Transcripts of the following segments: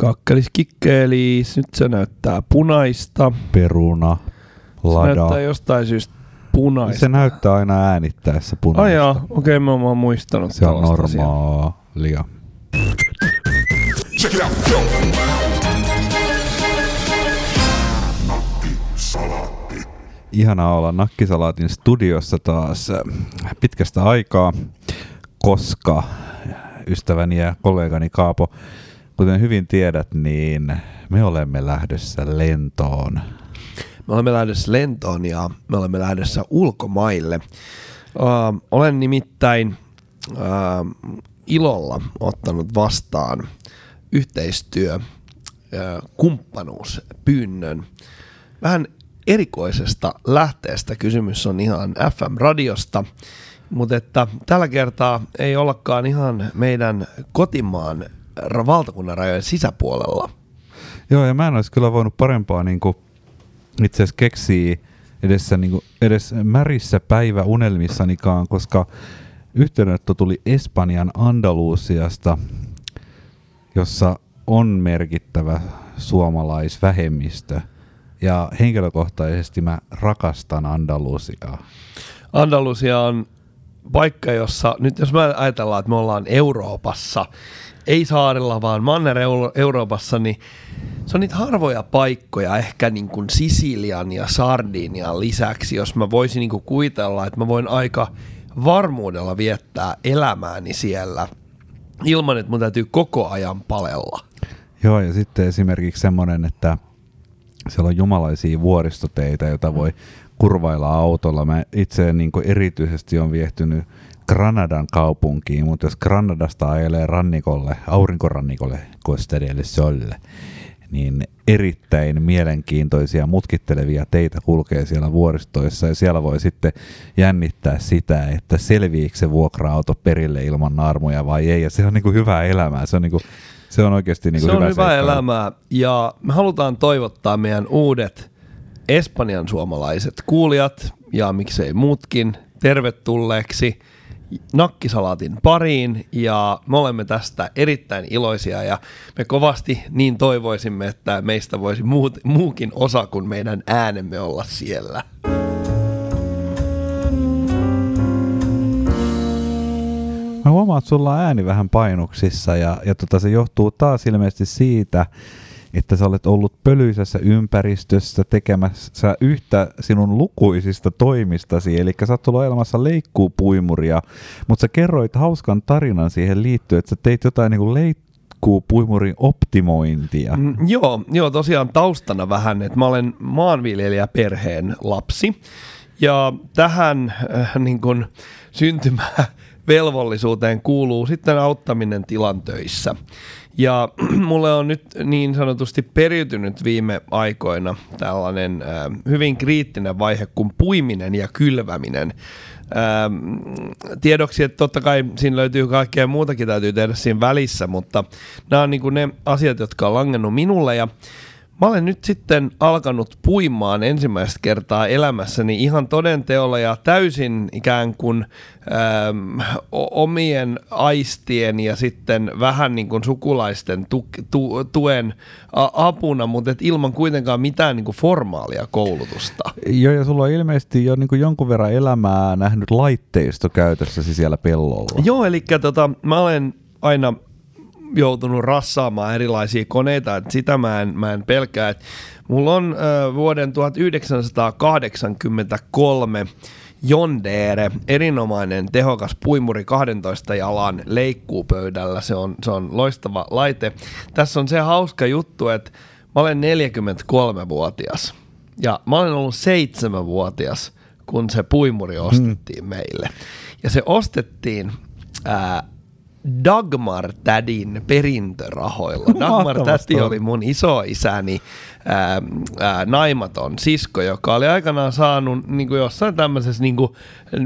Kakkeliskikkelis, nyt se näyttää punaista. Peruna, Se lada. näyttää jostain syystä punaista. Se näyttää aina äänittäessä Ai punaista. joo, okei, okay, mä oon muistanut Se on normaalia. Check it out, go! Ihanaa olla Nakkisalaatin studiossa taas pitkästä aikaa, koska ystäväni ja kollegani Kaapo, kuten hyvin tiedät, niin me olemme lähdössä lentoon. Me olemme lähdössä lentoon ja me olemme lähdössä ulkomaille. Uh, olen nimittäin uh, ilolla ottanut vastaan yhteistyö, uh, kumppanuuspyynnön. Vähän erikoisesta lähteestä kysymys on ihan FM-radiosta, mutta että tällä kertaa ei ollakaan ihan meidän kotimaan valtakunnan rajojen sisäpuolella. Joo, ja mä en olisi kyllä voinut parempaa niin kuin, itse asiassa keksiä edessä, niin kuin, edes märissä päiväunelmissanikaan, koska yhteydenotto tuli Espanjan Andalusiasta, jossa on merkittävä suomalaisvähemmistö. Ja henkilökohtaisesti mä rakastan Andalusiaa. Andalusia on paikka, jossa, nyt jos me ajatellaan, että me ollaan Euroopassa, ei saarella, vaan Manner-Euroopassa, niin se on niitä harvoja paikkoja, ehkä niin kuin Sisilian ja Sardinian lisäksi, jos mä voisin niin kuin kuvitella, että mä voin aika varmuudella viettää elämääni siellä ilman, että mun täytyy koko ajan palella. Joo, ja sitten esimerkiksi semmoinen, että siellä on jumalaisia vuoristoteitä, joita voi kurvailla autolla. Mä itse niin erityisesti on viehtynyt Granadan kaupunkiin, mutta jos Granadasta ajelee rannikolle, aurinkorannikolle, Costa niin erittäin mielenkiintoisia mutkittelevia teitä kulkee siellä vuoristoissa. Ja siellä voi sitten jännittää sitä, että selviikö se vuokra-auto perille ilman naarmuja vai ei. Ja se on niin kuin hyvää elämää, se on, niin kuin, se on oikeasti niin kuin Se on hyvä, hyvä seikkailu. elämää. Ja me halutaan toivottaa meidän uudet Espanjan suomalaiset kuulijat ja miksei muutkin tervetulleeksi nakkisalaatin pariin ja me olemme tästä erittäin iloisia ja me kovasti niin toivoisimme, että meistä voisi muut, muukin osa kuin meidän äänemme olla siellä. Mä huomaan, että sulla on ääni vähän painuksissa ja, ja tota, se johtuu taas ilmeisesti siitä, että sä olet ollut pölyisässä ympäristössä tekemässä yhtä sinun lukuisista toimistasi, eli sä oot ollut elämässä leikkuupuimuria, mutta sä kerroit hauskan tarinan siihen liittyen, että sä teit jotain niin kuin leikkuupuimurin optimointia. Mm, joo, joo, tosiaan taustana vähän, että mä olen maanviljelijäperheen lapsi ja tähän äh, niin kun syntymävelvollisuuteen kuuluu sitten auttaminen tilan töissä. Ja mulle on nyt niin sanotusti periytynyt viime aikoina tällainen äh, hyvin kriittinen vaihe kuin puiminen ja kylväminen. Ähm, tiedoksi, että totta kai siinä löytyy kaikkea muutakin täytyy tehdä siinä välissä, mutta nämä on niin ne asiat, jotka on langennut minulle ja Mä olen nyt sitten alkanut puimaan ensimmäistä kertaa elämässäni ihan todenteolla ja täysin ikään kuin äm, omien aistien ja sitten vähän niin kuin sukulaisten tu- tu- tuen a- apuna, mutta et ilman kuitenkaan mitään niin kuin formaalia koulutusta. Joo, ja sulla on ilmeisesti jo niin kuin jonkun verran elämää nähnyt laitteisto käytössäsi siellä pellolla. Joo, eli tota, mä olen aina joutunut rassaamaan erilaisia koneita, että sitä mä en, mä en pelkää. Mulla on äh, vuoden 1983 John Deere, erinomainen tehokas puimuri 12 jalan leikkuupöydällä. Se on, se on loistava laite. Tässä on se hauska juttu, että mä olen 43-vuotias ja mä olen ollut 7-vuotias, kun se puimuri ostettiin meille. Ja se ostettiin ää, Dagmar Tädin perintörahoilla. Dagmar Mahtava Täti story. oli mun isoisäni ää, ää, naimaton sisko, joka oli aikanaan saanut niin kuin jossain tämmöisessä niin kuin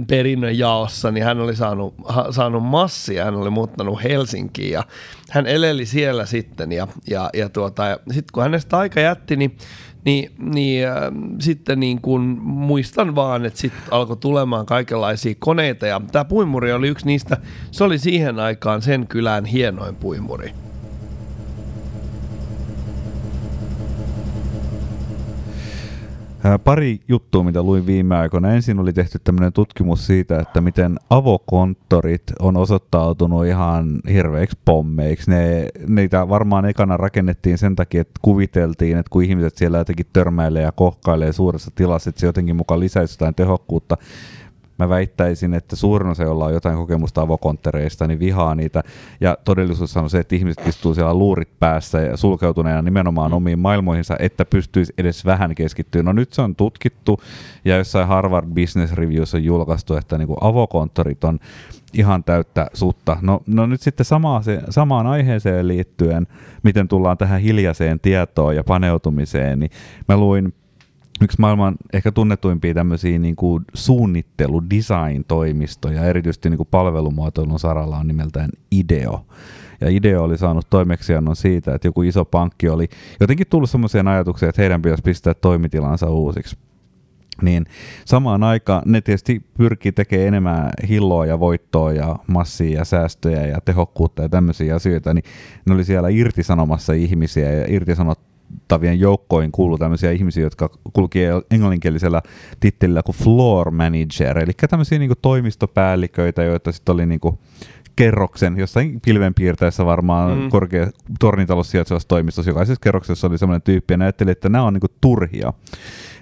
perinnön jaossa, niin hän oli saanut, ha, saanut massia, hän oli muuttanut Helsinkiin ja hän eleli siellä sitten ja, ja, ja, tuota, ja sitten kun hänestä aika jätti, niin niin, niin äh, sitten niin kuin muistan vaan, että sitten alkoi tulemaan kaikenlaisia koneita ja tämä puimuri oli yksi niistä, se oli siihen aikaan sen kylän hienoin puimuri. Pari juttua, mitä luin viime aikoina. Ensin oli tehty tämmöinen tutkimus siitä, että miten avokonttorit on osoittautunut ihan hirveiksi pommeiksi. Ne, niitä varmaan ekana rakennettiin sen takia, että kuviteltiin, että kun ihmiset siellä jotenkin törmäilee ja kohkailee suuressa tilassa, että se jotenkin mukaan lisäisi jotain tehokkuutta mä väittäisin, että suurin osa, jolla on jotain kokemusta avokonttereista, niin vihaa niitä. Ja todellisuus on se, että ihmiset istuu siellä luurit päässä ja sulkeutuneena nimenomaan mm. omiin maailmoihinsa, että pystyisi edes vähän keskittyä. No nyt se on tutkittu ja jossain Harvard Business Reviews on julkaistu, että niin kuin avokonttorit on ihan täyttä sutta. No, no nyt sitten sama, se, samaan aiheeseen liittyen, miten tullaan tähän hiljaiseen tietoon ja paneutumiseen, niin mä luin yksi maailman ehkä tunnetuimpia tämmöisiä niin kuin suunnittelu, design-toimistoja, erityisesti niin kuin palvelumuotoilun saralla on nimeltään IDEO. Ja IDEO oli saanut toimeksiannon siitä, että joku iso pankki oli jotenkin tullut semmoiseen ajatukseen, että heidän pitäisi pistää toimitilansa uusiksi. Niin samaan aikaan ne tietysti pyrkii tekemään enemmän hilloa ja voittoa ja massia ja säästöjä ja tehokkuutta ja tämmöisiä asioita, niin ne oli siellä irtisanomassa ihmisiä ja irtisanot vastaavien joukkoihin kuuluu tämmöisiä ihmisiä, jotka kulkee englanninkielisellä tittelillä kuin floor manager, eli tämmöisiä niin toimistopäälliköitä, joita sitten oli niin kuin kerroksen, jossain pilvenpiirteessä varmaan mm. korkea tornitalossa sijaitsevassa toimistossa, jokaisessa kerroksessa oli semmoinen tyyppi, ja näytteli, että nämä on niin turhia.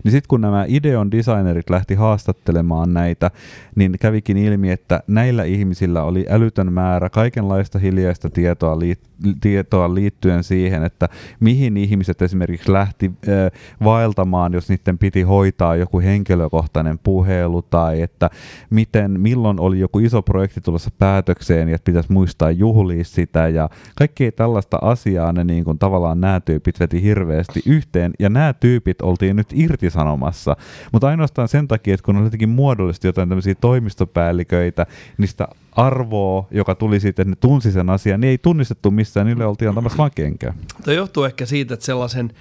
Niin sitten kun nämä Ideon designerit lähti haastattelemaan näitä, niin kävikin ilmi, että näillä ihmisillä oli älytön määrä kaikenlaista hiljaista tietoa, liit- tietoa liittyen siihen, että mihin ihmiset esimerkiksi lähti äh, vaeltamaan, jos niiden piti hoitaa joku henkilökohtainen puhelu tai että miten, milloin oli joku iso projekti tulossa päätökseen ja pitäisi muistaa juhlia sitä ja kaikkea tällaista asiaa ne niin kuin tavallaan nämä tyypit veti hirveästi yhteen ja nämä tyypit oltiin nyt irtisanomassa, mutta ainoastaan sen takia, että kun on jotenkin muodollisesti jotain tämmöisiä toimistopäälliköitä, niistä arvoa, joka tuli siitä, että ne tunsi sen asian, niin ei tunnistettu missään, niille oltiin antamassa vaan kenkää. Tämä johtuu ehkä siitä, että sellaisen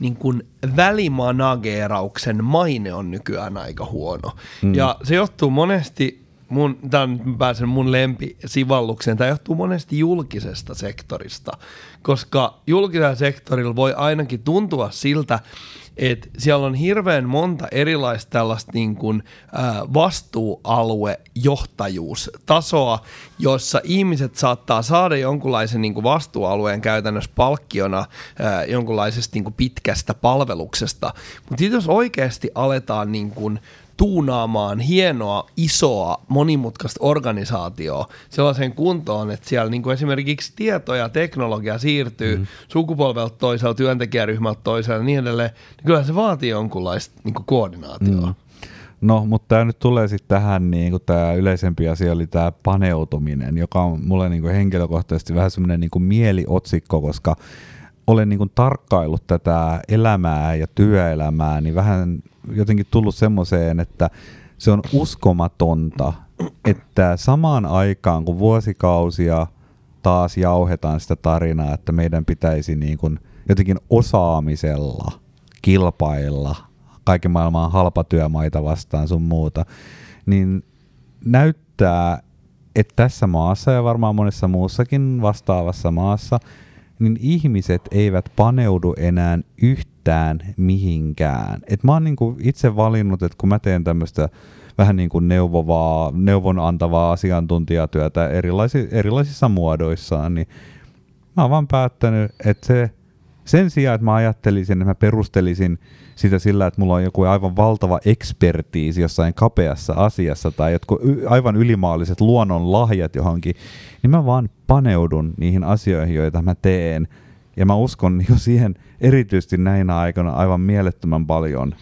niin kuin välimanageerauksen maine on nykyään aika huono. Mm. Ja se johtuu monesti mun, tämän pääsen mun lempisivallukseen, tämä johtuu monesti julkisesta sektorista, koska julkisella sektorilla voi ainakin tuntua siltä, että siellä on hirveän monta erilaista tällaista niin kuin, ä, vastuualuejohtajuustasoa, jossa ihmiset saattaa saada jonkunlaisen niin kuin vastuualueen käytännössä palkkiona ä, jonkunlaisesta niin kuin pitkästä palveluksesta. Mutta jos oikeasti aletaan niin kuin, tuunaamaan hienoa, isoa, monimutkaista organisaatioa sellaiseen kuntoon, että siellä niin kuin esimerkiksi tieto ja teknologia siirtyy mm. sukupolvelta toisella, työntekijäryhmältä toisella ja niin edelleen, niin kyllä se vaatii jonkunlaista niin kuin koordinaatioa. Mm. No, mutta tämä nyt tulee sitten tähän, niin kuin tämä yleisempi asia oli tämä paneutuminen, joka on mulle niin kuin henkilökohtaisesti vähän semmoinen niin kuin mieliotsikko, koska olen niin kuin tarkkaillut tätä elämää ja työelämää, niin vähän jotenkin tullut semmoiseen, että se on uskomatonta, että samaan aikaan kun vuosikausia taas jauhetaan sitä tarinaa, että meidän pitäisi niin kuin jotenkin osaamisella kilpailla kaiken maailman halpatyömaita vastaan sun muuta, niin näyttää, että tässä maassa ja varmaan monessa muussakin vastaavassa maassa – niin ihmiset eivät paneudu enää yhtään mihinkään. Et mä oon niinku itse valinnut, että kun mä teen tämmöistä vähän niin kuin neuvovaa, neuvon antavaa asiantuntijatyötä erilaisi, erilaisissa muodoissaan, niin mä oon vaan päättänyt, että se, sen sijaan, että mä ajattelisin, että mä perustelisin sitä sillä, että mulla on joku aivan valtava ekspertiisi jossain kapeassa asiassa tai jotkut aivan ylimaalliset luonnon lahjat johonkin, niin mä vaan paneudun niihin asioihin, joita mä teen. Ja mä uskon jo siihen erityisesti näinä aikoina aivan mielettömän paljon.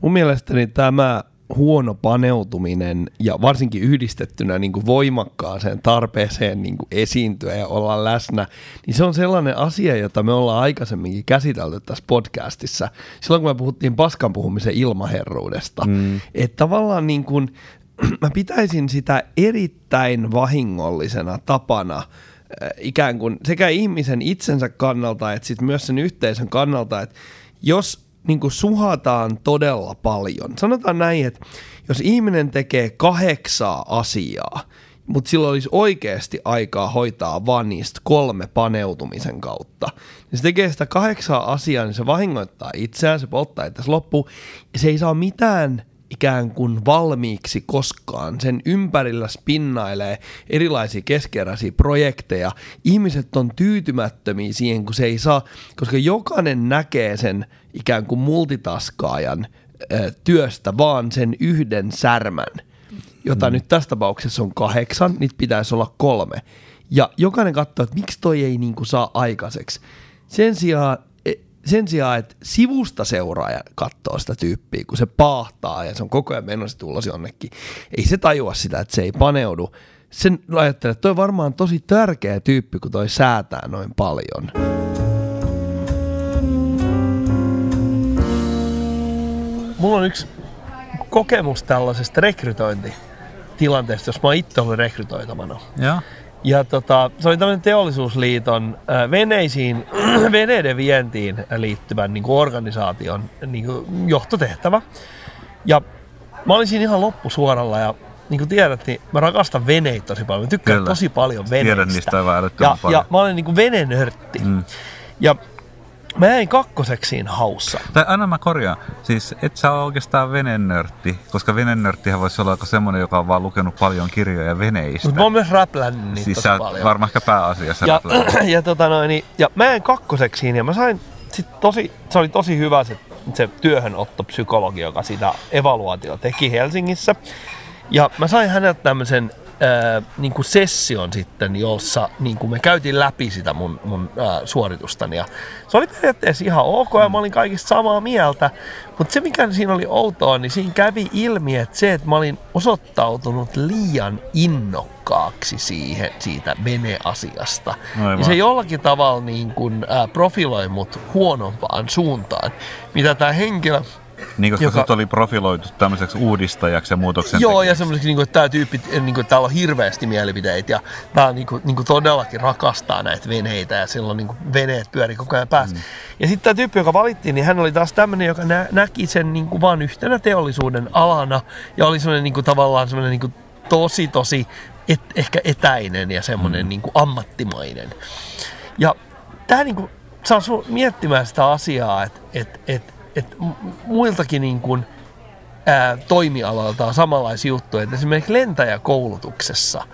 Mun mielestäni tämä huono paneutuminen ja varsinkin yhdistettynä niin kuin voimakkaaseen tarpeeseen niin kuin esiintyä ja olla läsnä, niin se on sellainen asia, jota me ollaan aikaisemminkin käsitelty tässä podcastissa. Silloin kun me puhuttiin paskan puhumisen ilmaherruudesta, mm. että tavallaan niin kuin, mä pitäisin sitä erittäin vahingollisena tapana äh, ikään kuin sekä ihmisen itsensä kannalta että sit myös sen yhteisön kannalta, että jos niin kuin suhataan todella paljon. Sanotaan näin, että jos ihminen tekee kahdeksaa asiaa mutta sillä olisi oikeasti aikaa hoitaa vaan niistä kolme paneutumisen kautta. Ja se tekee sitä kahdeksaa asiaa, niin se vahingoittaa itseään, se polttaa itse loppuun, ja se ei saa mitään ikään kuin valmiiksi koskaan. Sen ympärillä spinnailee erilaisia keskeräisiä projekteja. Ihmiset on tyytymättömiä siihen, kun se ei saa, koska jokainen näkee sen ikään kuin multitaskaajan työstä vaan sen yhden särmän, jota mm. nyt tässä tapauksessa on kahdeksan, niitä pitäisi olla kolme. Ja jokainen katsoo, että miksi toi ei niin kuin saa aikaiseksi. Sen sijaan sen sijaan, että sivusta seuraaja katsoo sitä tyyppiä, kun se paahtaa ja se on koko ajan menossa tulos jonnekin, ei se tajua sitä, että se ei paneudu. Sen ajattelee, että toi on varmaan tosi tärkeä tyyppi, kun toi säätää noin paljon. Mulla on yksi kokemus tällaisesta rekrytointitilanteesta, jos mä oon itse ollut rekrytoitavana. Ja. Ja tota, se oli tämmöinen teollisuusliiton äh, veneisiin, veneiden vientiin liittyvän niin kuin organisaation niin kuin johtotehtävä. Ja mä olin siinä ihan loppusuoralla ja niin kuin tiedät, niin mä rakastan veneitä tosi paljon. Mä tykkään Kyllä. tosi paljon veneistä. Tiedän niistä aivan ja, paljon. ja mä olen niin kuin venenörtti. Mm. Ja Mä jäin kakkoseksi siinä haussa. Tai aina mä korjaan. Siis et sä ole oikeastaan venenörtti, koska venenörttihän voisi olla semmoinen, joka on vaan lukenut paljon kirjoja veneistä. Mutta mä oon myös räplännyt niitä siis sä paljon. varmaan ehkä pääasiassa ja, ja, tota noin, niin, ja mä jäin kakkoseksi siinä ja mä sain sit tosi, se oli tosi hyvä se, se työhönottopsykologi, joka sitä evaluaatiota teki Helsingissä. Ja mä sain häneltä tämmöisen niin kuin session sitten, jossa niin kuin me käytiin läpi sitä mun, mun ää, suoritustani. Ja se oli periaatteessa ihan ok ja mä olin kaikista samaa mieltä, mutta se mikä siinä oli outoa, niin siinä kävi ilmi, että se, että mä olin osoittautunut liian innokkaaksi siihen, siitä veneasiasta, niin se jollakin tavalla niin kuin, ää, profiloi mut huonompaan suuntaan, mitä tämä henkilö niin, koska joka... sut oli profiloitu tämmöiseksi uudistajaksi ja muutoksen Joo, ja semmoiseksi, niin kuin, että tämä tyyppi, niin kuin, että täällä on hirveästi mielipiteitä ja tämä niin kuin, niin kuin todellakin rakastaa näitä veneitä ja silloin niin kuin, veneet pyörii koko ajan päässä. Mm. Ja sitten tämä tyyppi, joka valittiin, niin hän oli taas tämmöinen, joka nä- näki sen niin kuin, vaan yhtenä teollisuuden alana ja oli semmoinen niin kuin, tavallaan semmoinen niin kuin, tosi, tosi et, ehkä etäinen ja semmoinen mm. niin kuin, ammattimainen. Ja tämä niin kuin, saa miettimään sitä asiaa, että et, et, että muiltakin niin kuin, ää, toimialoilta on samanlaisia juttuja. Että esimerkiksi lentäjäkoulutuksessa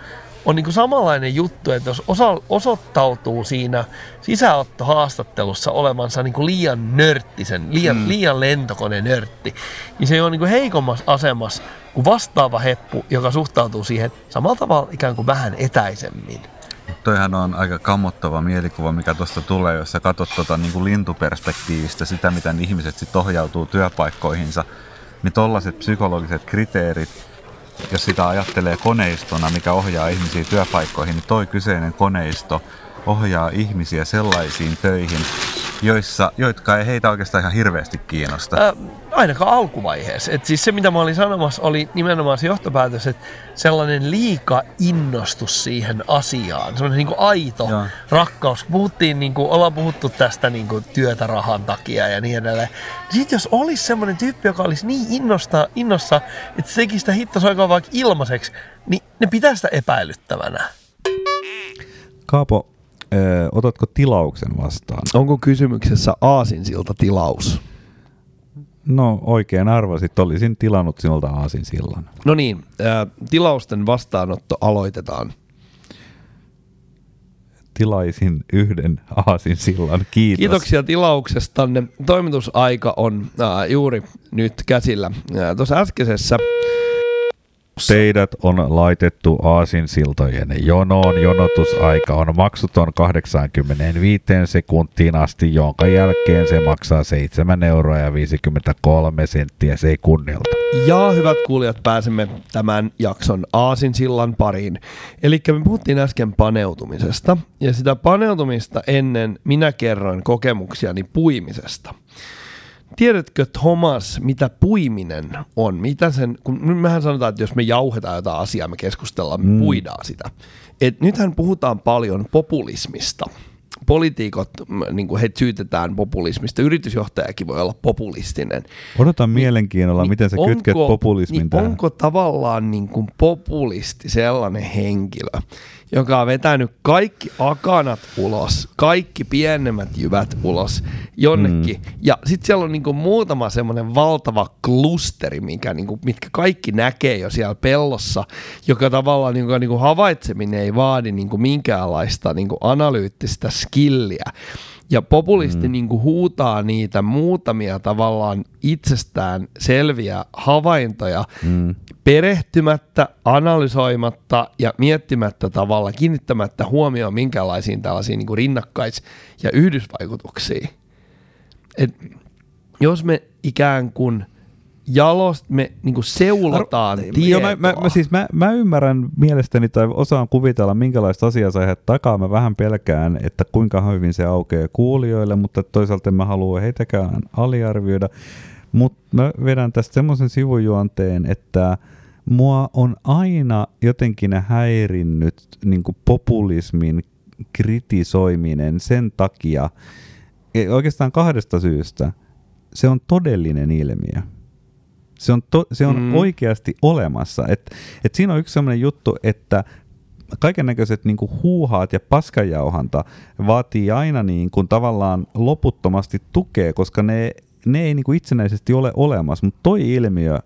on niin kuin samanlainen juttu, että jos osa, osoittautuu siinä sisäottohaastattelussa olevansa niin kuin liian nörttisen, liian, mm. liian lentokone nörtti, niin se on niin kuin heikommassa asemassa kuin vastaava heppu, joka suhtautuu siihen samalla tavalla ikään kuin vähän etäisemmin. Toihan on aika kammottava mielikuva, mikä tuosta tulee, jos sä katsot tuota, niin kuin lintuperspektiivistä sitä, miten ihmiset sitten ohjautuu työpaikkoihinsa, niin tollaiset psykologiset kriteerit, jos sitä ajattelee koneistona, mikä ohjaa ihmisiä työpaikkoihin, niin toi kyseinen koneisto ohjaa ihmisiä sellaisiin töihin, joissa, jotka ei heitä oikeastaan ihan hirveästi kiinnosta. Ää, ainakaan alkuvaiheessa. Et siis se, mitä mä olin sanomassa, oli nimenomaan se johtopäätös, että sellainen liika innostus siihen asiaan, sellainen niin kuin aito Joo. rakkaus. Puhuttiin, niin kuin, ollaan puhuttu tästä niin kuin työtä rahan takia ja niin edelleen. Sitten jos olisi sellainen tyyppi, joka olisi niin innosta, innossa, että se teki sitä hittasoikaa vaikka ilmaiseksi, niin ne pitää sitä epäilyttävänä. Kaapo, ö, otatko tilauksen vastaan? Onko kysymyksessä aasinsilta tilaus? No oikein arvasit, olisin tilannut sinulta aasinsillan. No niin, ä, tilausten vastaanotto aloitetaan. Tilaisin yhden aasinsillan, kiitos. Kiitoksia tilauksestanne. Toimitusaika on ä, juuri nyt käsillä. Tuossa äskeisessä Teidät on laitettu aasinsiltojen jonoon. Jonotusaika on maksuton 85 sekuntiin asti, jonka jälkeen se maksaa 7 euroa ja 53 senttiä sekunnilta. Ja hyvät kuulijat, pääsemme tämän jakson aasinsillan pariin. Eli me puhuttiin äsken paneutumisesta, ja sitä paneutumista ennen minä kerroin kokemuksiani puimisesta. Tiedätkö Thomas, mitä puiminen on? Mitä sen, kun mehän sanotaan, että jos me jauhetaan jotain asiaa, me keskustellaan, me mm. puidaan sitä. Et nythän puhutaan paljon populismista. poliitikot, niin kuin heitä syytetään populismista, yritysjohtajakin voi olla populistinen. Odotan niin, mielenkiinnolla, niin miten sä onko, kytket populismin niin tähän. Onko tavallaan niin kuin populisti sellainen henkilö, joka on vetänyt kaikki akanat ulos, kaikki pienemmät jyvät ulos jonnekin. Mm. Ja sitten siellä on niinku muutama semmoinen valtava klusteri, mikä niinku, mitkä kaikki näkee jo siellä pellossa, joka tavallaan niinku, niinku havaitseminen ei vaadi niinku minkäänlaista niinku analyyttistä skilliä. Ja populisti mm. niin kuin huutaa niitä muutamia tavallaan itsestään selviä havaintoja mm. perehtymättä, analysoimatta ja miettimättä tavalla, kiinnittämättä huomioon minkälaisiin tällaisiin niin kuin rinnakkais- ja yhdysvaikutuksiin. Et jos me ikään kuin jalost, me niin kuin seulotaan Ar- tietoa. Joo, mä, mä, mä, siis mä, mä, ymmärrän mielestäni tai osaan kuvitella, minkälaista asiaa sä takaa. Mä vähän pelkään, että kuinka hyvin se aukeaa kuulijoille, mutta toisaalta en mä halua heitäkään aliarvioida. Mutta mä vedän tästä semmoisen sivujuonteen, että mua on aina jotenkin häirinnyt niin populismin kritisoiminen sen takia, e, oikeastaan kahdesta syystä. Se on todellinen ilmiö. Se on, to, se on mm. oikeasti olemassa. Et, et siinä on yksi sellainen juttu, että kaiken näköiset niin huuhaat ja paskajauhanta vaatii aina niin kuin tavallaan loputtomasti tukea, koska ne, ne ei niin kuin itsenäisesti ole olemassa, mutta toi ilmiö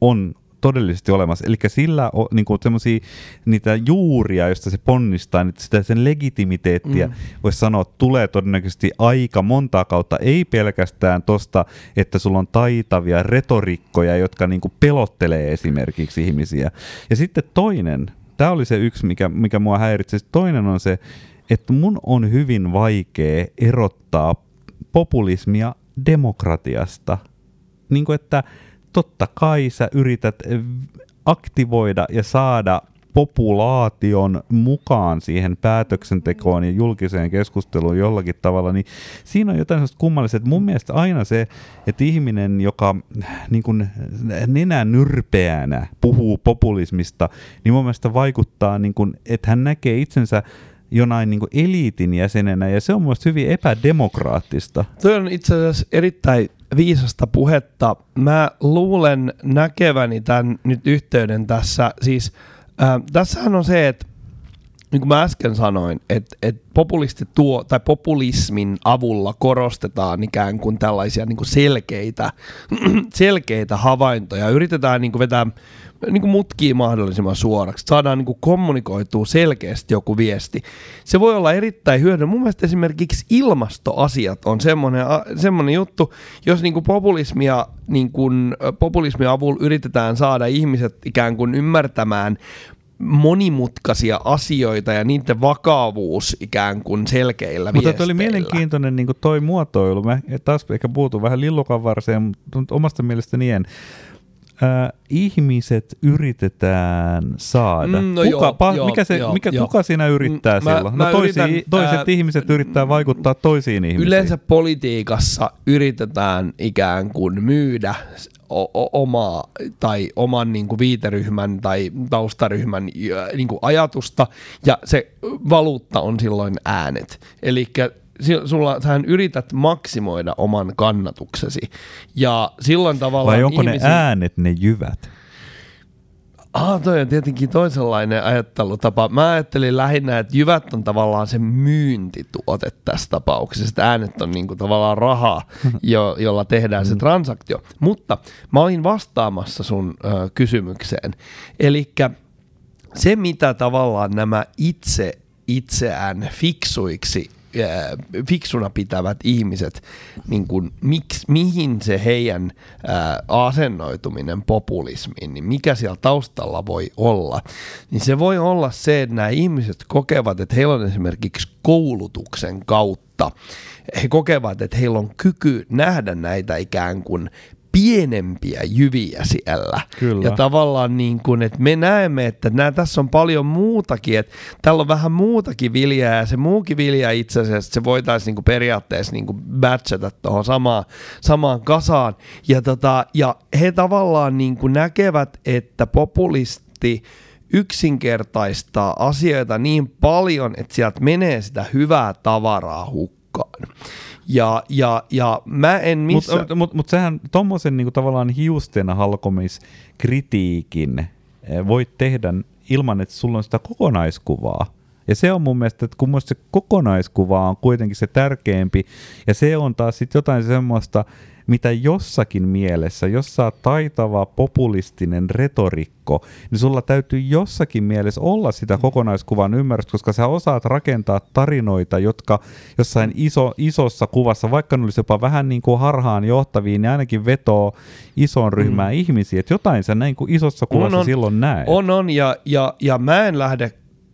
on todellisesti olemassa. Eli sillä on niin semmoisia niitä juuria, joista se ponnistaa, niin sitä sen legitimiteettiä mm. voisi sanoa, tulee todennäköisesti aika montaa kautta, ei pelkästään tosta, että sulla on taitavia retorikkoja, jotka niin kuin pelottelee esimerkiksi ihmisiä. Ja sitten toinen, tämä oli se yksi, mikä, mikä mua häiritsee, toinen on se, että mun on hyvin vaikea erottaa populismia demokratiasta. Niin kuin, että totta kai sä yrität aktivoida ja saada populaation mukaan siihen päätöksentekoon ja julkiseen keskusteluun jollakin tavalla, niin siinä on jotain sellaista kummallista, että mun mielestä aina se, että ihminen, joka niin kuin nenän nyrpeänä puhuu populismista, niin mun mielestä vaikuttaa, niin kuin, että hän näkee itsensä jonain niin eliitin jäsenenä, ja se on mielestäni hyvin epädemokraattista. Tuo on itse asiassa erittäin viisasta puhetta. Mä luulen näkeväni tämän nyt yhteyden tässä. Siis äh, tässähän on se, että niin kuin mä äsken sanoin, että, että populisti tuo, tai populismin avulla korostetaan ikään kuin tällaisia niin kuin selkeitä, selkeitä havaintoja. Yritetään niin kuin vetää niin kuin mutkii mahdollisimman suoraksi. Saadaan niin kuin kommunikoitua selkeästi joku viesti. Se voi olla erittäin hyödyllinen. Mun mielestä esimerkiksi ilmastoasiat on semmoinen, semmoinen juttu, jos niin kuin populismia, niin kuin, populismia avulla yritetään saada ihmiset ikään kuin ymmärtämään monimutkaisia asioita ja niiden vakavuus ikään kuin selkeillä Mutta viesteillä. oli mielenkiintoinen niin toi muotoilu. Mä taas ehkä puutun vähän lillukan varseen, mutta omasta mielestäni en äh, ihmiset yritetään saada? Mm, no kuka, joo, pa, joo, mikä se, joo, mikä, joo. kuka siinä yrittää mm, silloin? No toisi, yritän, toiset ää, ihmiset yrittää vaikuttaa toisiin ihmisiin. Yleensä politiikassa yritetään ikään kuin myydä o- omaa tai oman niin kuin viiteryhmän tai taustaryhmän niin kuin ajatusta ja se valuutta on silloin äänet. Eli sulla, sähän yrität maksimoida oman kannatuksesi. Ja silloin tavallaan Vai onko ihmisiä... ne äänet ne jyvät? Ah, toi on tietenkin toisenlainen ajattelutapa. Mä ajattelin lähinnä, että jyvät on tavallaan se myyntituote tässä tapauksessa. Että äänet on niinku tavallaan rahaa, jo, jolla tehdään se mm. transaktio. Mutta mä olin vastaamassa sun ö, kysymykseen. Eli se, mitä tavallaan nämä itse itseään fiksuiksi fiksuna pitävät ihmiset, niin kuin, miksi, mihin se heidän ää, asennoituminen populismiin, niin mikä siellä taustalla voi olla, niin se voi olla se, että nämä ihmiset kokevat, että heillä on esimerkiksi koulutuksen kautta, he kokevat, että heillä on kyky nähdä näitä ikään kuin pienempiä jyviä siellä. Kyllä. Ja tavallaan niin kuin, että me näemme, että nää, tässä on paljon muutakin, että täällä on vähän muutakin viljaa ja se muukin vilja itse asiassa se voitaisiin niin kuin periaatteessa niin kuin batchata tuohon samaan, samaan kasaan. Ja, tota, ja he tavallaan niin kuin näkevät, että populisti yksinkertaistaa asioita niin paljon, että sieltä menee sitä hyvää tavaraa hukkaan. Ja, ja, ja mä en missä... Mutta mut, mut sehän tuommoisen niinku tavallaan hiusten halkomiskritiikin eh, voit tehdä ilman, että sulla on sitä kokonaiskuvaa. Ja se on mun mielestä, että kun se kokonaiskuva on kuitenkin se tärkeämpi, ja se on taas sitten jotain semmoista, mitä jossakin mielessä, jos sä oot taitava populistinen retorikko, niin sulla täytyy jossakin mielessä olla sitä kokonaiskuvan ymmärrystä, koska sä osaat rakentaa tarinoita, jotka jossain iso, isossa kuvassa, vaikka ne olisi jopa vähän niin kuin harhaan johtaviin, niin ainakin vetoo isoon ryhmään mm. ihmisiä, että jotain sä näin kuin isossa kuvassa on, on, silloin näet. On, on, ja, ja, ja mä en lähde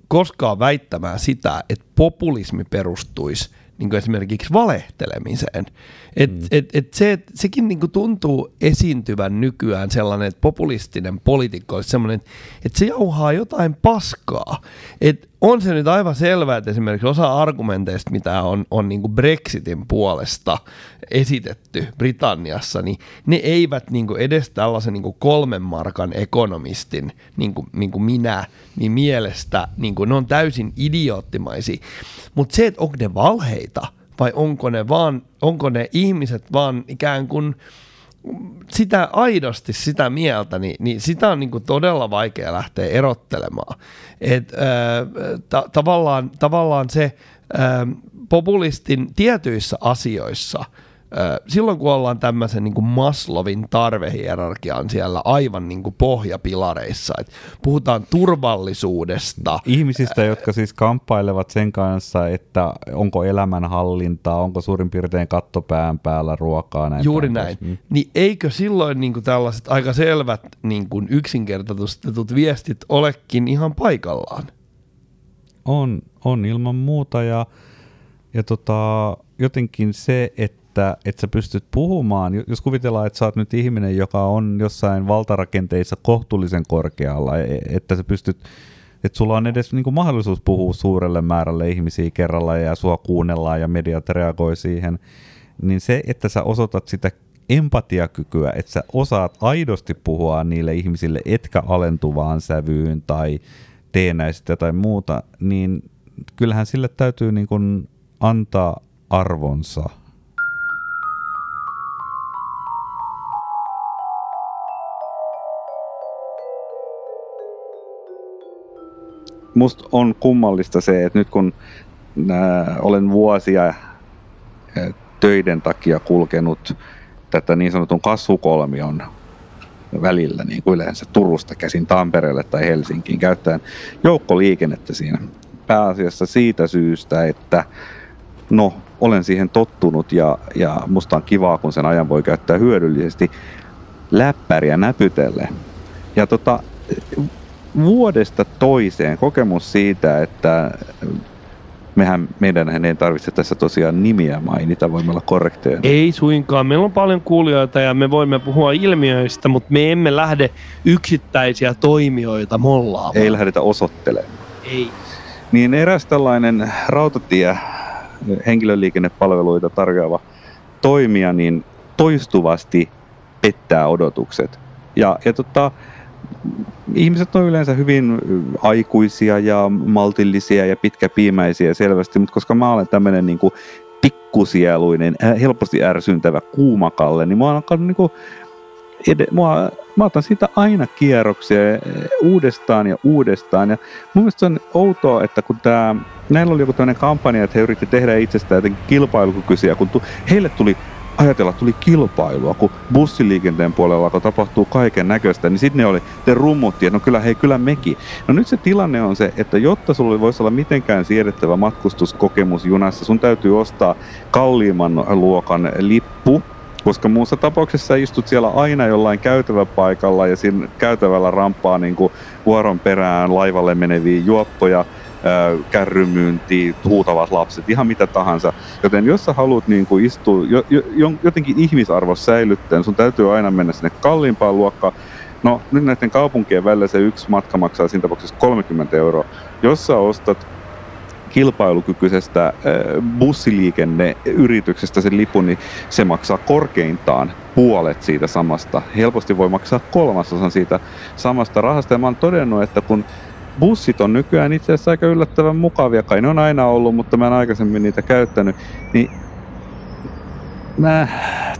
koskaan väittämään sitä, että populismi perustuisi niin kuin esimerkiksi valehtelemiseen. Et, mm. et, et se, et, sekin niin kuin tuntuu esiintyvän nykyään sellainen, että populistinen poliitikko olisi sellainen, että, että se jauhaa jotain paskaa. Et on se nyt aivan selvää, että esimerkiksi osa argumenteista, mitä on, on niin kuin Brexitin puolesta esitetty Britanniassa, niin ne eivät niin kuin edes tällaisen niin kuin kolmen markan ekonomistin, niin kuin, niin kuin minä, niin mielestä niin kuin ne on täysin idioottimaisia. Mutta se, että onko ne valheita vai onko ne, vaan, onko ne ihmiset vaan ikään kuin sitä aidosti sitä mieltä, niin, niin sitä on niin kuin todella vaikea lähteä erottelemaan. Et, äh, ta- tavallaan, tavallaan se äh, populistin tietyissä asioissa – silloin kun ollaan tämmöisen niin kuin Maslovin tarvehierarkian siellä aivan niin kuin pohjapilareissa, että puhutaan turvallisuudesta. Ihmisistä, jotka siis kamppailevat sen kanssa, että onko elämänhallintaa, onko suurin piirtein kattopään päällä ruokaa. Näin Juuri näin. Mm. Niin eikö silloin niin kuin tällaiset aika selvät niin kuin yksinkertaistetut viestit olekin ihan paikallaan? On, on ilman muuta ja, ja tota, jotenkin se, että että, että sä pystyt puhumaan, jos kuvitellaan, että sä oot nyt ihminen, joka on jossain valtarakenteissa kohtuullisen korkealla, e, että sä pystyt että sulla on edes niin mahdollisuus puhua suurelle määrälle ihmisiä kerralla ja sua kuunnellaan ja mediat reagoi siihen, niin se, että sä osoitat sitä empatiakykyä, että sä osaat aidosti puhua niille ihmisille, etkä alentuvaan sävyyn tai tee näistä tai muuta, niin kyllähän sille täytyy niin kuin antaa arvonsa musta on kummallista se, että nyt kun äh, olen vuosia äh, töiden takia kulkenut tätä niin sanotun kasvukolmion välillä, niin kuin yleensä Turusta käsin Tampereelle tai Helsinkiin, käyttäen joukkoliikennettä siinä. Pääasiassa siitä syystä, että no, olen siihen tottunut ja, ja musta on kivaa, kun sen ajan voi käyttää hyödyllisesti läppäriä näpytelle. Ja tota, vuodesta toiseen kokemus siitä, että mehän, meidän ei tarvitse tässä tosiaan nimiä mainita, voimme olla korrekteja. Ei suinkaan. Meillä on paljon kuulijoita ja me voimme puhua ilmiöistä, mutta me emme lähde yksittäisiä toimijoita mollaamaan. Ei lähdetä osoittelemaan. Ei. Niin eräs tällainen rautatie henkilöliikennepalveluita tarjoava toimija niin toistuvasti pettää odotukset. Ja, ja tota, ihmiset on yleensä hyvin aikuisia ja maltillisia ja pitkäpiimäisiä selvästi, mutta koska mä olen tämmöinen niin kuin pikkusieluinen, helposti ärsyntävä kuumakalle, niin mä oon alkanut niin kuin ed- mua, mä otan siitä aina kierroksia uudestaan ja uudestaan. Ja mun mielestä se on outoa, että kun tää, näillä oli joku tämmöinen kampanja, että he yritti tehdä itsestään jotenkin kilpailukykyisiä, kun tu, heille tuli ajatella, tuli kilpailua, kun bussiliikenteen puolella kun tapahtuu kaiken näköistä, niin sitten ne oli, te rummutti, että no kyllä hei, kyllä mekin. No nyt se tilanne on se, että jotta sulla voisi olla mitenkään siedettävä matkustuskokemus junassa, sun täytyy ostaa kalliimman luokan lippu, koska muussa tapauksessa istut siellä aina jollain käytäväpaikalla ja siinä käytävällä rampaa niin kuin vuoron perään laivalle meneviä juoppoja, kärrymyynti, huutavat lapset, ihan mitä tahansa. Joten jos sä haluat niin kuin istua, jo, jo, jotenkin ihmisarvo säilyttää, sun täytyy aina mennä sinne kalliimpaan luokkaan. No nyt näiden kaupunkien välillä se yksi matka maksaa siinä tapauksessa 30 euroa. Jos sä ostat kilpailukykyisestä bussiliikenneyrityksestä sen lipun, niin se maksaa korkeintaan puolet siitä samasta. Helposti voi maksaa kolmasosan siitä samasta rahasta. Ja mä oon todennut, että kun bussit on nykyään itse asiassa aika yllättävän mukavia. Kai ne on aina ollut, mutta mä en aikaisemmin niitä käyttänyt. Niin mä,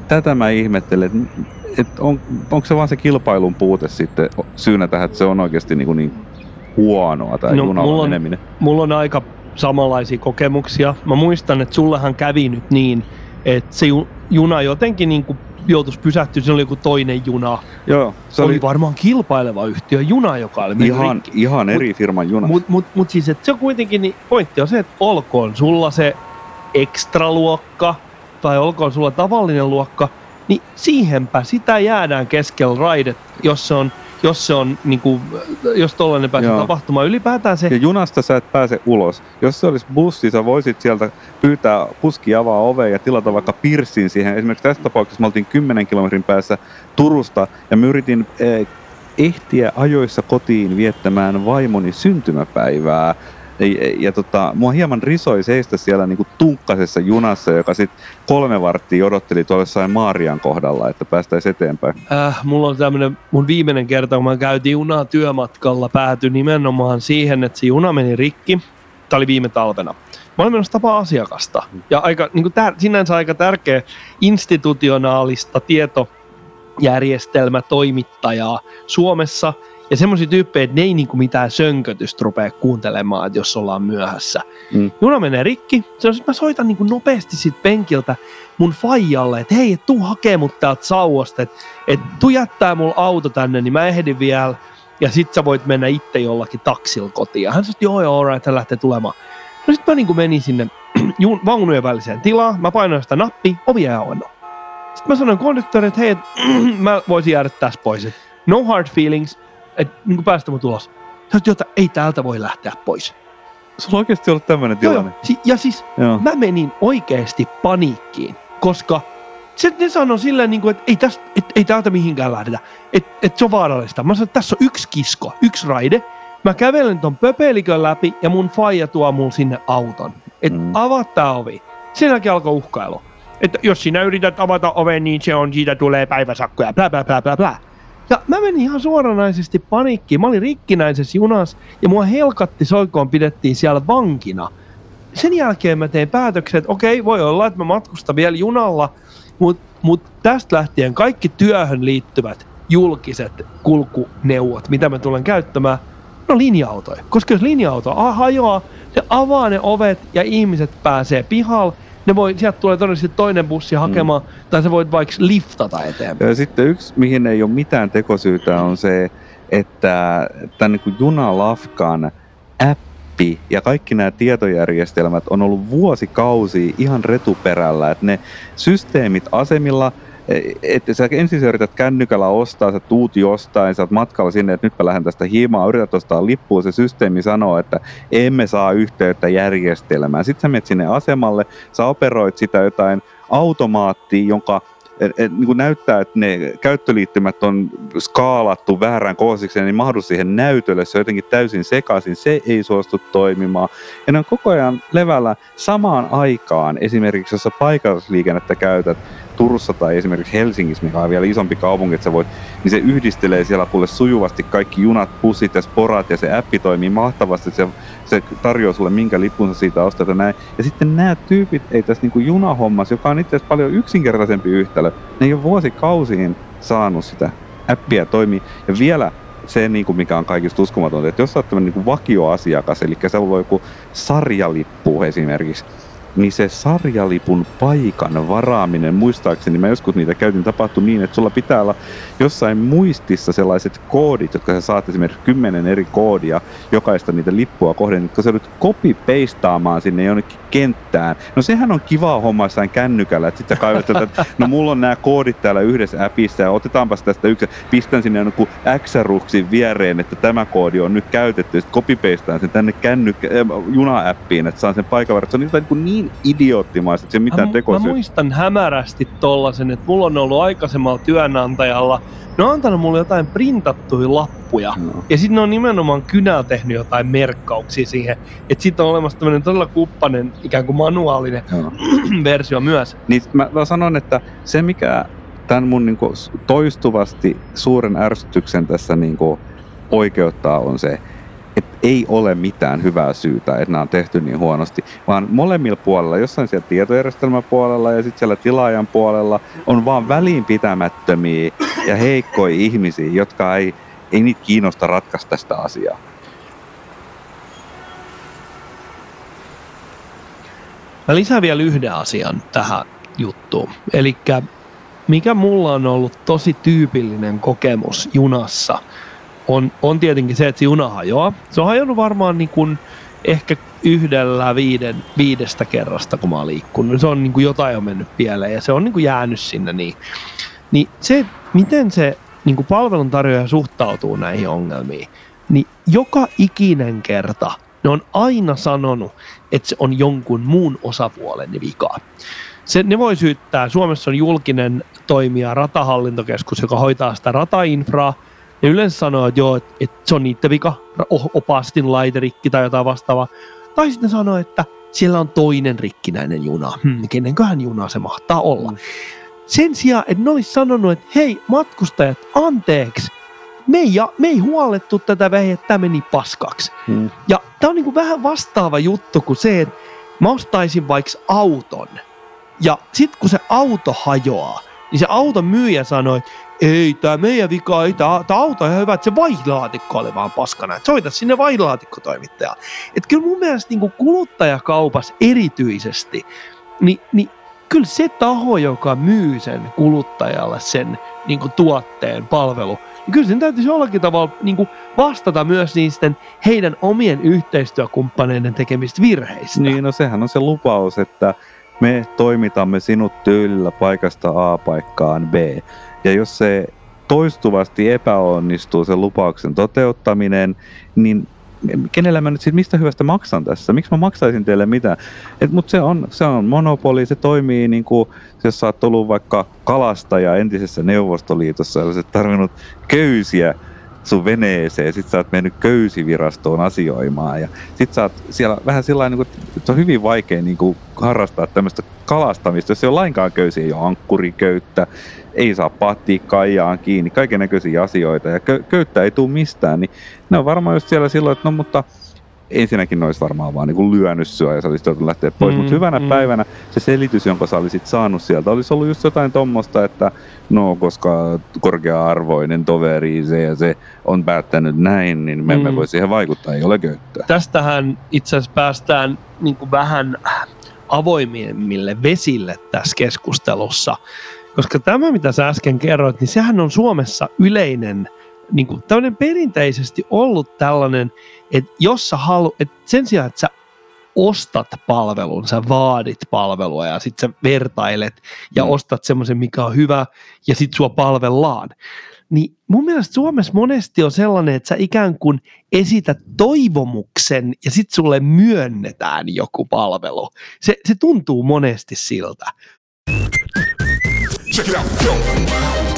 tätä mä ihmettelen, että et on, onko se vaan se kilpailun puute sitten syynä tähän, että se on oikeasti niin, niin huonoa tämä no, junalla mulla on, meneminen? Mulla on aika samanlaisia kokemuksia. Mä muistan, että sullehan kävi nyt niin, että se juna jotenkin niin kuin joutuisi pysähtyä, se oli joku toinen juna. Joo, se oli, oli varmaan kilpaileva yhtiö juna, joka oli ihan, rikki. ihan eri mut, firman juna. Mutta mut, mut siis, että se on kuitenkin, niin pointti on se, että olkoon sulla se ekstraluokka tai olkoon sulla tavallinen luokka, niin siihenpä sitä jäädään keskellä raidet, jos se on jos se on, niin kuin, jos tollainen pääsee Joo. tapahtumaan. Ylipäätään se... Ja junasta sä et pääse ulos. Jos se olisi bussi, sä voisit sieltä pyytää puski avaa oveen ja tilata vaikka pirssin siihen. Esimerkiksi tässä tapauksessa me oltiin 10 kilometrin päässä Turusta ja mä yritin eh, ehtiä ajoissa kotiin viettämään vaimoni syntymäpäivää ja, ja tota, mua hieman risoi seistä siellä niinku tunkkasessa junassa, joka sitten kolme varttia odotteli tuolla jossain Maarian kohdalla, että päästäisiin eteenpäin. Äh, mulla on tämmönen, mun viimeinen kerta, kun mä käytin junaa työmatkalla, päätyi nimenomaan siihen, että se juna meni rikki. Tämä oli viime talvena. Mä olin menossa tapaa asiakasta. Ja aika, niin tär, sinänsä aika tärkeä institutionaalista tietojärjestelmätoimittajaa Suomessa – ja semmoisia tyyppejä, että ne ei niinku mitään sönkötystä rupea kuuntelemaan, että jos ollaan myöhässä. Mm. Juna menee rikki. Se on, mä soitan niinku nopeasti sit penkiltä mun faijalle, että hei, et tuu hakee mut täältä sauosta, että et tuu jättää mulla auto tänne, niin mä ehdin vielä. Ja sit sä voit mennä itse jollakin taksilla kotiin. Ja hän sanoi, joo joo, alright, hän lähtee tulemaan. No sit mä niinku menin sinne jun, vaunujen väliseen tilaan, mä painoin sitä nappia, ovi ei auennut. Sitten mä sanoin konduktorille, että hei, et, mä voisin jäädä tässä pois. No hard feelings, että niin päästä mut ulos. Sä että ei täältä voi lähteä pois. Sulla on oikeasti ollut tämmöinen tilanne. Joo, ja siis Joo. mä menin oikeasti paniikkiin, koska se, ne sanoi silleen, niin kuin, että ei, tästä, et, ei täältä mihinkään lähdetä. Että et se on vaarallista. Mä sanoin, että tässä on yksi kisko, yksi raide. Mä kävelen ton pöpelikön läpi ja mun faija tuo mun sinne auton. Että mm. avaa tää ovi. Sen jälkeen alkoi uhkailu. Että jos sinä yrität avata oven, niin se on, siitä tulee päiväsakkoja, bla bla bla bla bla. Ja mä menin ihan suoranaisesti paniikkiin. Mä olin rikkinäisessä junassa ja mua helkatti soikoon pidettiin siellä vankina. Sen jälkeen mä tein päätöksen, että okei, voi olla, että mä matkustan vielä junalla, mutta mut tästä lähtien kaikki työhön liittyvät julkiset kulkuneuvot, mitä mä tulen käyttämään, no linja-autoja. Koska jos linja-auto hajoaa, se avaa ne ovet ja ihmiset pääsee pihalle ne voi, sieltä tulee todennäköisesti toinen bussi hakemaan, mm. tai sä voit vaikka liftata eteenpäin. Ja sitten yksi, mihin ei ole mitään tekosyytä, on se, että tämän niin junalafkan appi ja kaikki nämä tietojärjestelmät on ollut vuosikausia ihan retuperällä, että ne systeemit asemilla – että sä ensin sä yrität kännykällä ostaa, sä tuut jostain, sä oot matkalla sinne, että nyt mä lähden tästä hiimaa, yrität ostaa lippua, se systeemi sanoo, että emme saa yhteyttä järjestelmään. Sitten sä menet sinne asemalle, sä operoit sitä jotain automaattia, jonka et, et, niin kuin näyttää, että ne käyttöliittymät on skaalattu väärään koosiksi, niin mahdu siihen näytölle, se on jotenkin täysin sekaisin, se ei suostu toimimaan. Ja ne on koko ajan levällä samaan aikaan, esimerkiksi jos sä paikallisliikennettä käytät, Turussa tai esimerkiksi Helsingissä, mikä on vielä isompi kaupunki, että sä voit, niin se yhdistelee siellä kuule sujuvasti kaikki junat, pussit ja sporat ja se appi toimii mahtavasti, se, se tarjoaa sulle minkä lipun sä siitä ostat ja näin. Ja sitten nämä tyypit ei tässä niin junahommassa, joka on itse asiassa paljon yksinkertaisempi yhtälö, ne ei ole vuosikausiin saanut sitä appia toimii. Ja vielä se, niin kuin mikä on kaikista uskomatonta, että jos sä oot tämmöinen niin vakioasiakas, eli se on joku sarjalippu esimerkiksi, niin se sarjalipun paikan varaaminen, muistaakseni mä joskus niitä käytin, tapahtui niin, että sulla pitää olla jossain muistissa sellaiset koodit, jotka sä saat esimerkiksi kymmenen eri koodia jokaista niitä lippua kohden, jotka sä nyt copy-pastaamaan sinne jonnekin kenttään. No sehän on kiva homma jossain kännykällä, että sit sä kaivat, että no mulla on nämä koodit täällä yhdessä appissa ja otetaanpas tästä yksi, pistän sinne joku x viereen, että tämä koodi on nyt käytetty, ja sitten copy-pastaan sen tänne kännykkä, äh, juna-appiin, että saan sen paikan Se on niin, niin niin idioottimaista, että se mitään tekosyy. Mä muistan hämärästi tollasen, että mulla on ollut aikaisemmalla työnantajalla, ne on antanut mulle jotain printattuja lappuja. No. Ja sitten ne on nimenomaan kynällä tehnyt jotain merkkauksia siihen. Että sitten on olemassa tämmöinen todella kuppanen, ikään kuin manuaalinen no. versio myös. Niin mä, mä sanon, että se mikä tämän mun niinku toistuvasti suuren ärsytyksen tässä niinku oikeuttaa on se, että ei ole mitään hyvää syytä, että nämä on tehty niin huonosti, vaan molemmilla puolella, jossain siellä tietojärjestelmän puolella ja sitten siellä tilaajan puolella on vaan väliinpitämättömiä ja heikkoja ihmisiä, jotka ei, ei niitä kiinnosta ratkaista tästä asiaa. Mä lisään vielä yhden asian tähän juttuun. Eli mikä mulla on ollut tosi tyypillinen kokemus junassa, on, on tietenkin se, että se juna hajoaa. Se on hajonnut varmaan niin kuin ehkä yhdellä viiden, viidestä kerrasta, kun mä oon liikkunut. Se on niin kuin jotain on mennyt pieleen ja se on niin kuin jäänyt sinne. Niin, niin se, miten se niin kuin palveluntarjoaja suhtautuu näihin ongelmiin, niin joka ikinen kerta ne on aina sanonut, että se on jonkun muun osapuolen vika. Se, ne voi syyttää, Suomessa on julkinen toimija, ratahallintokeskus, joka hoitaa sitä ratainfraa, ja yleensä sanoo, että joo, että, että se on niiden vika, opastin laiterikki tai jotain vastaavaa. Tai sitten sanoo, että siellä on toinen rikkinäinen juna. Hmm, kenenköhän juna se mahtaa olla. Mm. Sen sijaan, että ne olisi sanonut, että hei matkustajat, anteeksi, me ei, me ei huolettu tätä että tämä meni paskaksi. Hmm. Ja tämä on niin kuin vähän vastaava juttu kuin se, että mä ostaisin vaikka auton. Ja sitten kun se auto hajoaa, niin se auton myyjä sanoi, että ei, tämä meidän vika, ei, tämä, auto on ihan hyvä, että se vaihilaatikko oli vaan paskana, että soita sinne vaihilaatikkotoimittajalle. Että kyllä mun mielestä niin kuluttajakaupassa erityisesti, niin, niin kyllä se taho, joka myy sen kuluttajalle sen niin kuin tuotteen, palvelu, niin kyllä sen täytyisi jollakin tavalla niin kuin vastata myös niisten heidän omien yhteistyökumppaneiden tekemistä virheistä. Niin, no sehän on se lupaus, että me toimitamme sinut tyylillä paikasta A paikkaan B. Ja jos se toistuvasti epäonnistuu sen lupauksen toteuttaminen, niin kenellä mä nyt siis mistä hyvästä maksan tässä? Miksi mä maksaisin teille mitään? Mutta se on, se on monopoli, se toimii niin kuin, jos sä oot ollut vaikka kalastaja entisessä Neuvostoliitossa, sä tarvinnut köysiä sun veneeseen, sit sä oot mennyt köysivirastoon asioimaan ja sit sä oot siellä vähän sillä niin että se on hyvin vaikea niin kuin, harrastaa tämmöistä kalastamista, jos ei ole lainkaan köysiä, ei ole ankkuriköyttä, ei saa pattia kaijaan kiinni, kaiken näköisiä asioita ja köyttä ei tule mistään, niin ne on varmaan just siellä silloin, että no mutta ensinnäkin ne olisi varmaan vaan niin lyönyt syö ja sä olisit joutunut lähteä pois. Mm, Mutta hyvänä mm. päivänä se selitys, jonka sä olisit saanut sieltä, olisi ollut just jotain tommosta, että no koska korkea-arvoinen toveri se ja se on päättänyt näin, niin me emme mm. voi siihen vaikuttaa, ei ole köyttä. Tästähän itse asiassa päästään niin kuin vähän avoimiemmille vesille tässä keskustelussa. Koska tämä, mitä sä äsken kerroit, niin sehän on Suomessa yleinen, niin kuin tämmöinen perinteisesti ollut tällainen, että jos sä halu, että sen sijaan, että sä ostat palvelun, sä vaadit palvelua ja sitten sä vertailet ja mm. ostat semmoisen, mikä on hyvä ja sitten sua palvellaan. Niin mun mielestä Suomessa monesti on sellainen, että sä ikään kuin esität toivomuksen ja sitten sulle myönnetään joku palvelu. Se, se tuntuu monesti siltä. Check it out, go.